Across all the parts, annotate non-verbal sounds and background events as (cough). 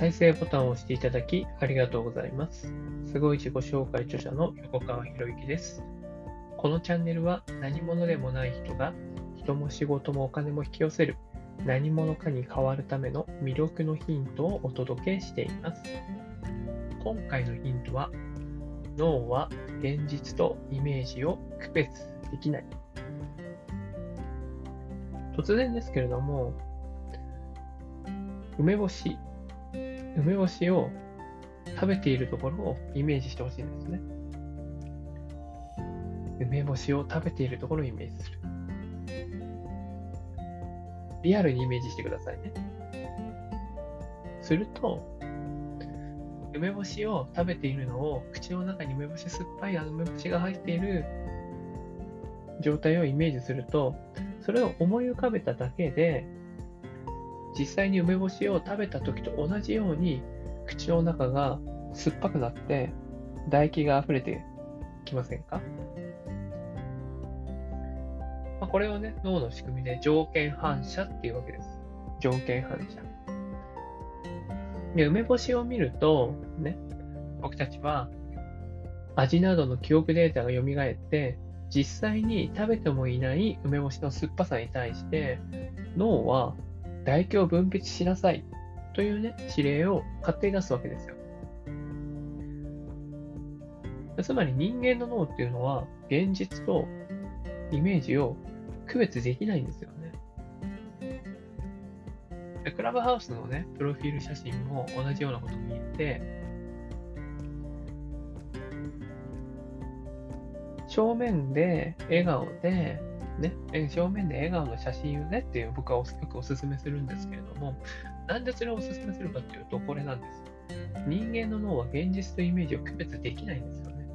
再生ボタンを押していただきありがとうございます。すごい自己紹介著者の横川博之です。このチャンネルは何者でもない人が人も仕事もお金も引き寄せる何者かに変わるための魅力のヒントをお届けしています。今回のヒントは脳は現実とイメージを区別できない。突然ですけれども、梅干し、梅干しを食べているところをイメージしてほしいんですね。梅干しを食べているところをイメージする。リアルにイメージしてくださいね。すると、梅干しを食べているのを口の中に梅干し酸っぱいあの梅干しが入っている状態をイメージすると、それを思い浮かべただけで、実際に梅干しを食べた時と同じように口の中が酸っぱくなって唾液が溢れてきませんか、まあ、これをね、脳の仕組みで条件反射っていうわけです。条件反射。で梅干しを見ると、ね、僕たちは味などの記憶データが蘇って、実際に食べてもいない梅干しの酸っぱさに対して、脳は唾液を分泌しなさいというね、指令を勝手に出すわけですよ。つまり人間の脳っていうのは、現実とイメージを区別できないんですよね。クラブハウスのね、プロフィール写真も同じようなことに言って、正面で笑顔で、ね、正面で笑顔の写真をねっていう僕はよくお勧めするんですけれども、なんでそれをお勧めするかっていうと、これなんです。人間の脳は現実とイメージを区別できないんですよね。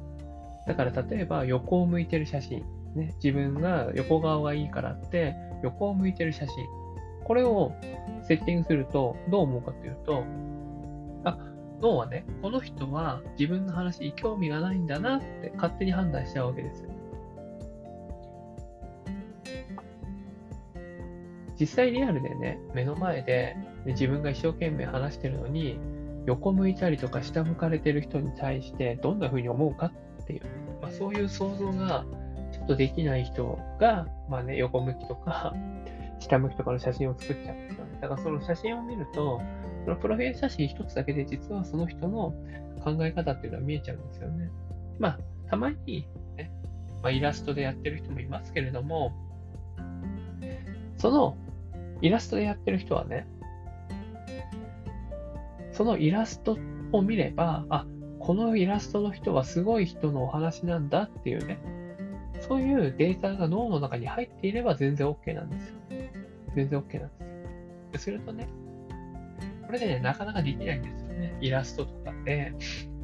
だから例えば横を向いてる写真、ね、自分が横顔がいいからって横を向いてる写真、これをセッティングするとどう思うかというと、あ、脳はね、この人は自分の話に興味がないんだなって勝手に判断しちゃうわけですよ。実際リアルでね、目の前で自分が一生懸命話してるのに、横向いたりとか下向かれてる人に対してどんな風に思うかっていう、まあ、そういう想像がちょっとできない人が、まあね、横向きとか (laughs) 下向きとかの写真を作っちゃうんですよね。だからその写真を見ると、そのプロフィール写真一つだけで実はその人の考え方っていうのは見えちゃうんですよね。まあ、たまに、ね、まあ、イラストでやってる人もいますけれども、そのイラストでやってる人はね、そのイラストを見れば、あ、このイラストの人はすごい人のお話なんだっていうね、そういうデータが脳の中に入っていれば全然 OK なんですよ。全然 OK なんですよ。するとね、これでね、なかなかできないんですよね。イラストとかで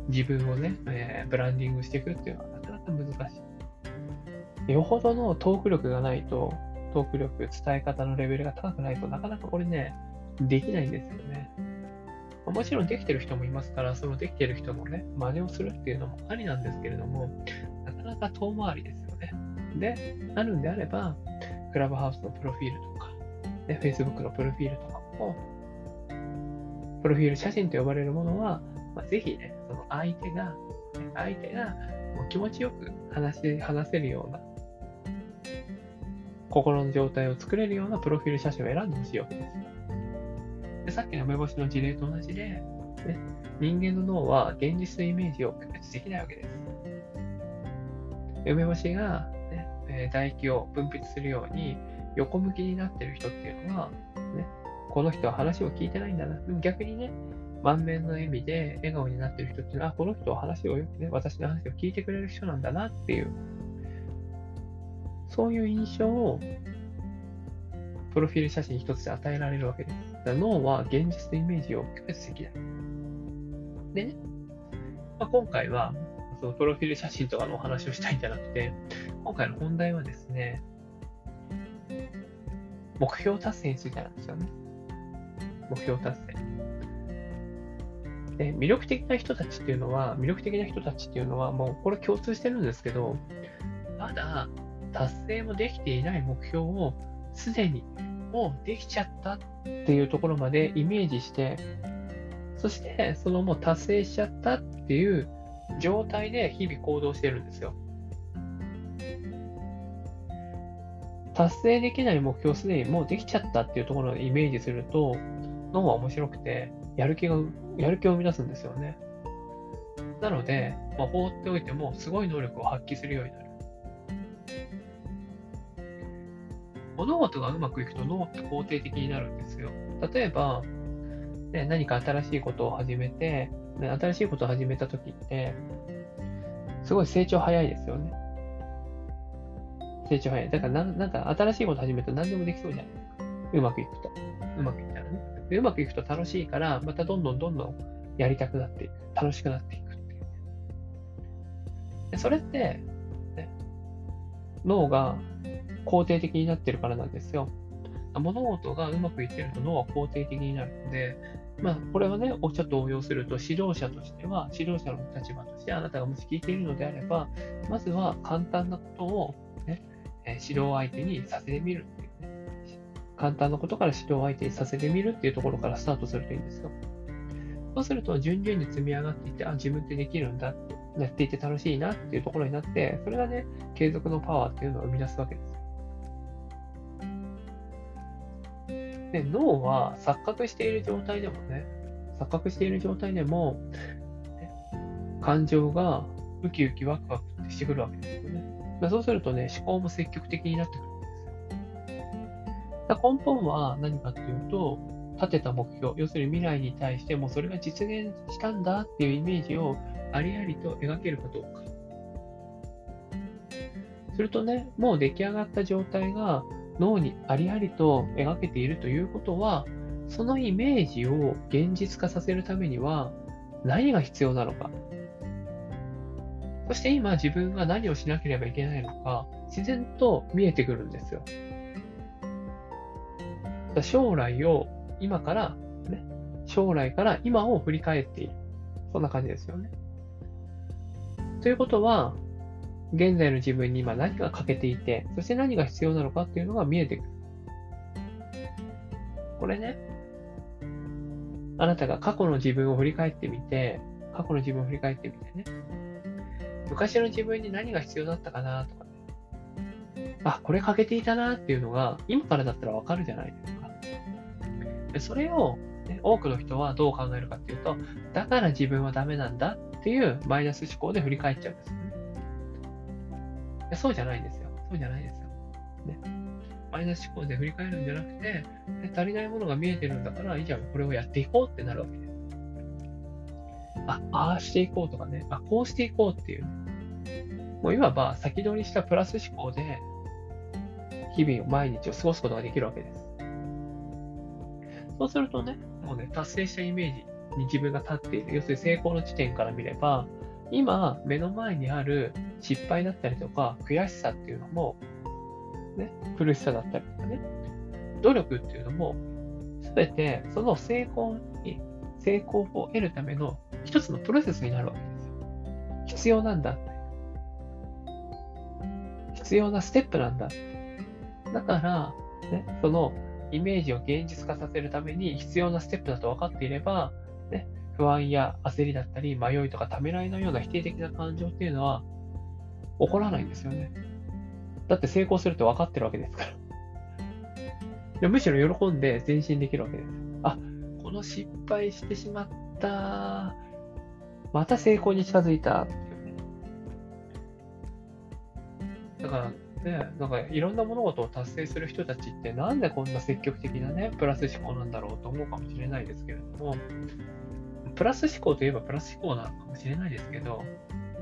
自分をね、えー、ブランディングしていくっていうのはなかなか難しい。よほどのトーク力がないと、トーク力、伝え方のレベルが高くないとなかなかこれね、できないんですよね。もちろんできてる人もいますから、そのできてる人のね、真似をするっていうのもありなんですけれども、なかなか遠回りですよね。で、なるんであれば、クラブハウスのプロフィールとか、ね、Facebook のプロフィールとかも、プロフィール写真と呼ばれるものは、まあ、ぜひね、その相手が、相手がもう気持ちよく話話せるような、心の状態を作れるようなプロフィール写真を選んでほしいわけです。でさっきの梅干しの事例と同じで、ね、人間の脳は現実とイメージを区別できないわけです。梅干しが、ね、唾液を分泌するように横向きになってる人っていうのは、ね、この人は話を聞いてないんだな。でも逆にね、満面の笑みで笑顔になってる人っていうのは、この人は話をよくね、私の話を聞いてくれる人なんだなっていう、そういう印象をプロフィール写真一つで与えられるわけです。だ脳は現実とイメージを区別できない。でね、まあ、今回はそのプロフィール写真とかのお話をしたいんじゃなくて、今回の本題はですね、目標達成についてなんですよね。目標達成。で魅力的な人たちっていうのは、魅力的な人たちっていうのは、もうこれ共通してるんですけど、まだ達成もできていない目標をすでにもうできちゃったっていうところまでイメージして、そして、そのもう達成しちゃったっていう状態で日々行動してるんですよ。達成できない目標をすでにもうできちゃったっていうところをイメージすると、脳は面白くて、やる気が、やる気を生み出すんですよね。なので、まあ、放っておいてもすごい能力を発揮するようになる。物事がうまくいくと脳って肯定的になるんですよ。例えば、ね、何か新しいことを始めて、ね、新しいことを始めた時って、すごい成長早いですよね。成長早い。だからな、んか新しいこと始めると何でもできそうじゃないですか。うまくいくと。うまくいったらね。うまくいくと楽しいから、またどんどんどんどんやりたくなっていく。楽しくなっていくっていう。それって、ね、脳が肯定的になってるからなんですよ。物事がうまくいってると脳は肯定的になるので、まあ、これはね、ちょっと応用すると、指導者としては、指導者の立場として、あなたがもし聞いているのであれば、まずは簡単なことを、ね、指導相手にさせてみるっていうね。簡単なことから指導相手にさせてみるっていうところからスタートするといいんですよ。そうすると、順々に積み上がっていって、あ、自分ってできるんだって、やっていて楽しいなっていうところになって、それがね、継続のパワーっていうのを生み出すわけです。で、脳は錯覚している状態でもね、錯覚している状態でも、感情がウキウキワクワクってしてくるわけですよね。そうするとね、思考も積極的になってくるんですよ。だ根本は何かっていうと、立てた目標、要するに未来に対してもそれが実現したんだっていうイメージをありありと描けるかどうか。するとね、もう出来上がった状態が脳にありありと描けているということは、そのイメージを現実化させるためには何が必要なのか。そして今自分が何をしなければいけないのか、自然と見えてくるんですよ。将来を今から、ね、将来から今を振り返っている。そんな感じですよね。ということは、現在の自分に今何が欠けていて、そして何が必要なのかっていうのが見えてくる。これね、あなたが過去の自分を振り返ってみて、過去の自分を振り返ってみてね、昔の自分に何が必要だったかなとかね、あ、これ欠けていたなっていうのが、今からだったらわかるじゃないですか。でそれを、ね、多くの人はどう考えるかっていうと、だから自分はダメなんだっていうマイナス思考で振り返っちゃうんです。やそうじゃないんですよ。そうじゃないですよ。ね。マイナス思考で振り返るんじゃなくて、ね、足りないものが見えてるんだから、いいじゃん、これをやっていこうってなるわけです。あ、ああしていこうとかね、あ、こうしていこうっていう、もういわば先取りしたプラス思考で、日々を毎日を過ごすことができるわけです。そうするとね、もうね、達成したイメージに自分が立っている、要するに成功の地点から見れば、今、目の前にある失敗だったりとか、悔しさっていうのも、ね、苦しさだったりとかね、努力っていうのも、すべてその成功に、成功を得るための一つのプロセスになるわけですよ。必要なんだって。必要なステップなんだって。だから、ね、そのイメージを現実化させるために必要なステップだと分かっていれば、不安や焦りだったり、迷いとかためらいのような否定的な感情っていうのは起こらないんですよね。だって成功するって分かってるわけですから。(laughs) むしろ喜んで前進できるわけです。あ、この失敗してしまった。また成功に近づいた。だからね、なんかいろんな物事を達成する人たちってなんでこんな積極的なね、プラス思考なんだろうと思うかもしれないですけれども、プラス思考といえばプラス思考なのかもしれないですけど、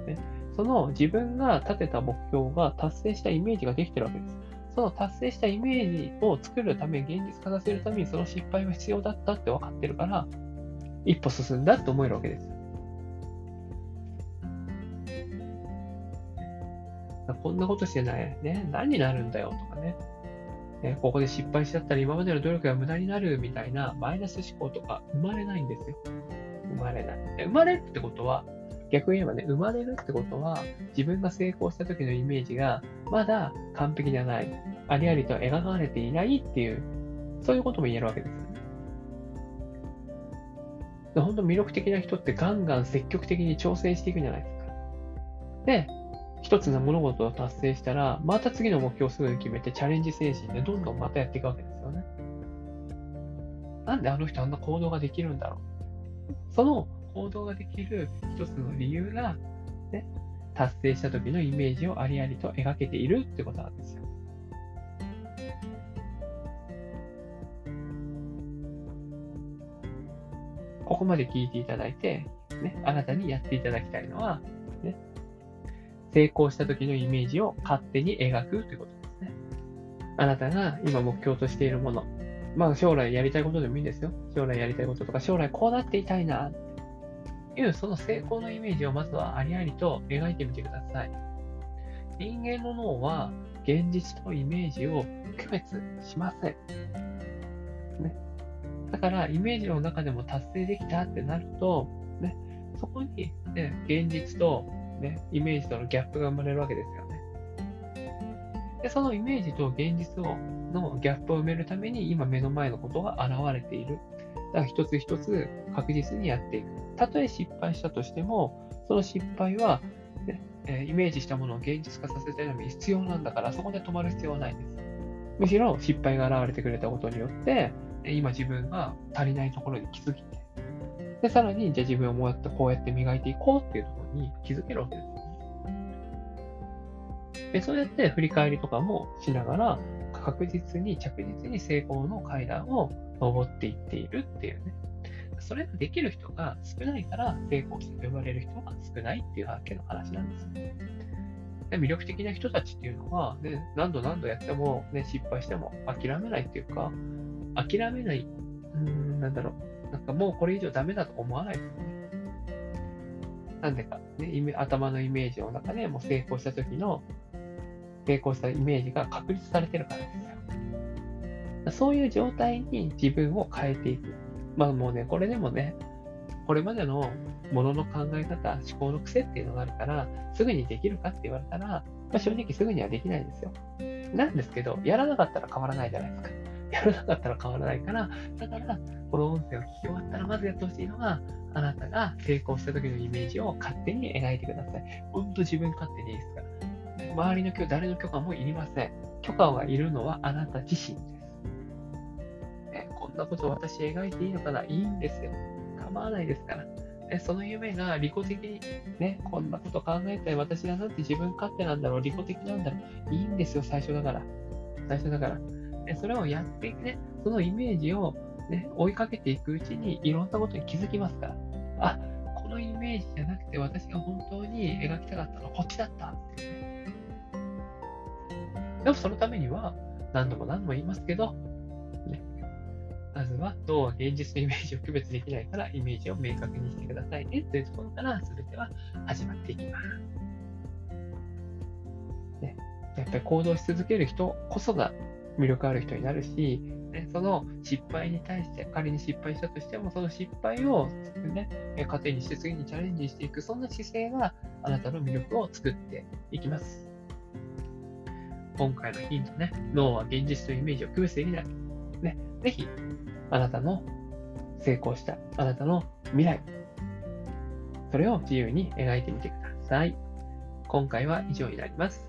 ね、その自分が立てた目標が達成したイメージができてるわけです。その達成したイメージを作るため、現実化させるためにその失敗は必要だったって分かってるから、一歩進んだって思えるわけです。こんなことしてない。ね、何になるんだよとかね。ね、ここで失敗しちゃったら今までの努力が無駄になるみたいなマイナス思考とか生まれないんですよ。生まれない。生まれるってことは、逆に言えばね、生まれるってことは、自分が成功した時のイメージが、まだ完璧じゃない、ありありと描かれていないっていう、そういうことも言えるわけですよね。本当魅力的な人ってガンガン積極的に挑戦していくじゃないですか。で、一つの物事を達成したら、また次の目標をすぐに決めてチャレンジ精神でどんどんまたやっていくわけですよね。なんであの人あんな行動ができるんだろう。その行動ができる一つの理由が、ね、達成した時のイメージをありありと描けているってことなんですよ。ここまで聞いていただいて、ね、あなたにやっていただきたいのは、ね、成功した時のイメージを勝手に描くということですね。あなたが今目標としているもの、まあ将来やりたいことでもいいんですよ。将来やりたいこととか、将来こうなっていたいな、っていう、その成功のイメージをまずはありありと描いてみてください。人間の脳は現実とイメージを区別しません。ね。だから、イメージの中でも達成できたってなると、ね、そこに、ね、現実と、ね、イメージとのギャップが生まれるわけですよね。で、そのイメージと現実をのギャップを埋めるために、今目の前のことが現れている。だから一つ一つ確実にやっていく。たとえ失敗したとしても、その失敗は、ねえイメージしたものを現実化させたために必要なんだから、そこで止まる必要はないんです。むしろ失敗が現れてくれたことによって、今自分が足りないところに気づきて、で、さらに、じゃあ自分をもうやってこうやって磨いていこうっていうところに気づけるわけです。で、そうやって振り返りとかもしながら、確実に着実に成功の階段を登っていっているっていうね。それができる人が少ないから成功者と呼ばれる人が少ないっていうだけの話なんです。で魅力的な人たちっていうのは、ね、何度何度やっても、ね、失敗しても諦めないっていうか、諦めない、うん、なんだろう、なんかもうこれ以上ダメだと思わないですね。なんでか、ね、頭のイメージの中でもう成功した時の成功したイメージが確立されてるからですよ。そういう状態に自分を変えていく。まあもうね、これでもね、これまでのものの考え方、思考の癖っていうのがあるから、すぐにできるかって言われたら、まあ、正直すぐにはできないんですよ。なんですけど、やらなかったら変わらないじゃないですか。やらなかったら変わらないから、だから、この音声を聞き終わったら、まずやってほしいのは、あなたが成功した時のイメージを勝手に描いてください。ほんと自分勝手でいいですから。周りの許誰の許可もいりません。許可がいるのはあなた自身です。えこんなこと私描いていいのかな？いいんですよ。構わないですから。えその夢が利己的に、ね、こんなこと考えて私はなんて自分勝手なんだろう、利己的なんだろう。いいんですよ、最初だから。最初だから。えそれをやっていくね、そのイメージを、ね、追いかけていくうちにいろんなことに気づきますから。あ、このイメージじゃなくて私が本当に描きたかったのはこっちだったっていうね。でもそのためには、何度も何度も言いますけど、ね、まずは脳は現実のイメージを区別できないから、イメージを明確にしてくださいねというところから全ては始まっていきます。ね、やっぱり行動し続ける人こそが魅力ある人になるし、ね、その失敗に対して、仮に失敗したとしても、その失敗を、ね、糧にして次にチャレンジしていく、そんな姿勢があなたの魅力を作っていきます。今回のヒントね、脳は現実とイメージを区別できない。ね、ぜひ、あなたの成功した、あなたの未来、それを自由に描いてみてください。今回は以上になります。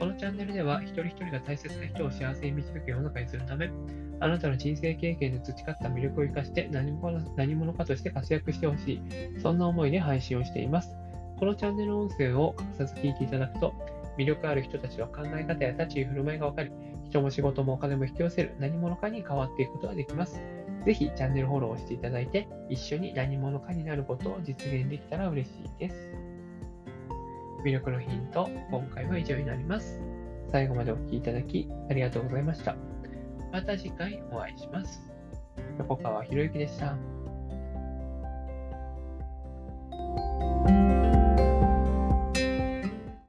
このチャンネルでは、一人一人が大切な人を幸せに導く世の中にするため、あなたの人生経験で培った魅力を生かして何者何者かとして活躍してほしい、そんな思いで配信をしています。このチャンネル音声を欠かさず聞いていただくと、魅力ある人たちの考え方や立ち居振る舞いが分かり、人も仕事もお金も引き寄せる何者かに変わっていくことができます。ぜひチャンネルフォローをしていただいて、一緒に何者かになることを実現できたら嬉しいです。魅力のヒント、今回は以上になります。最後までお聴きいただきありがとうございました。また次回お会いします。横川博之でした。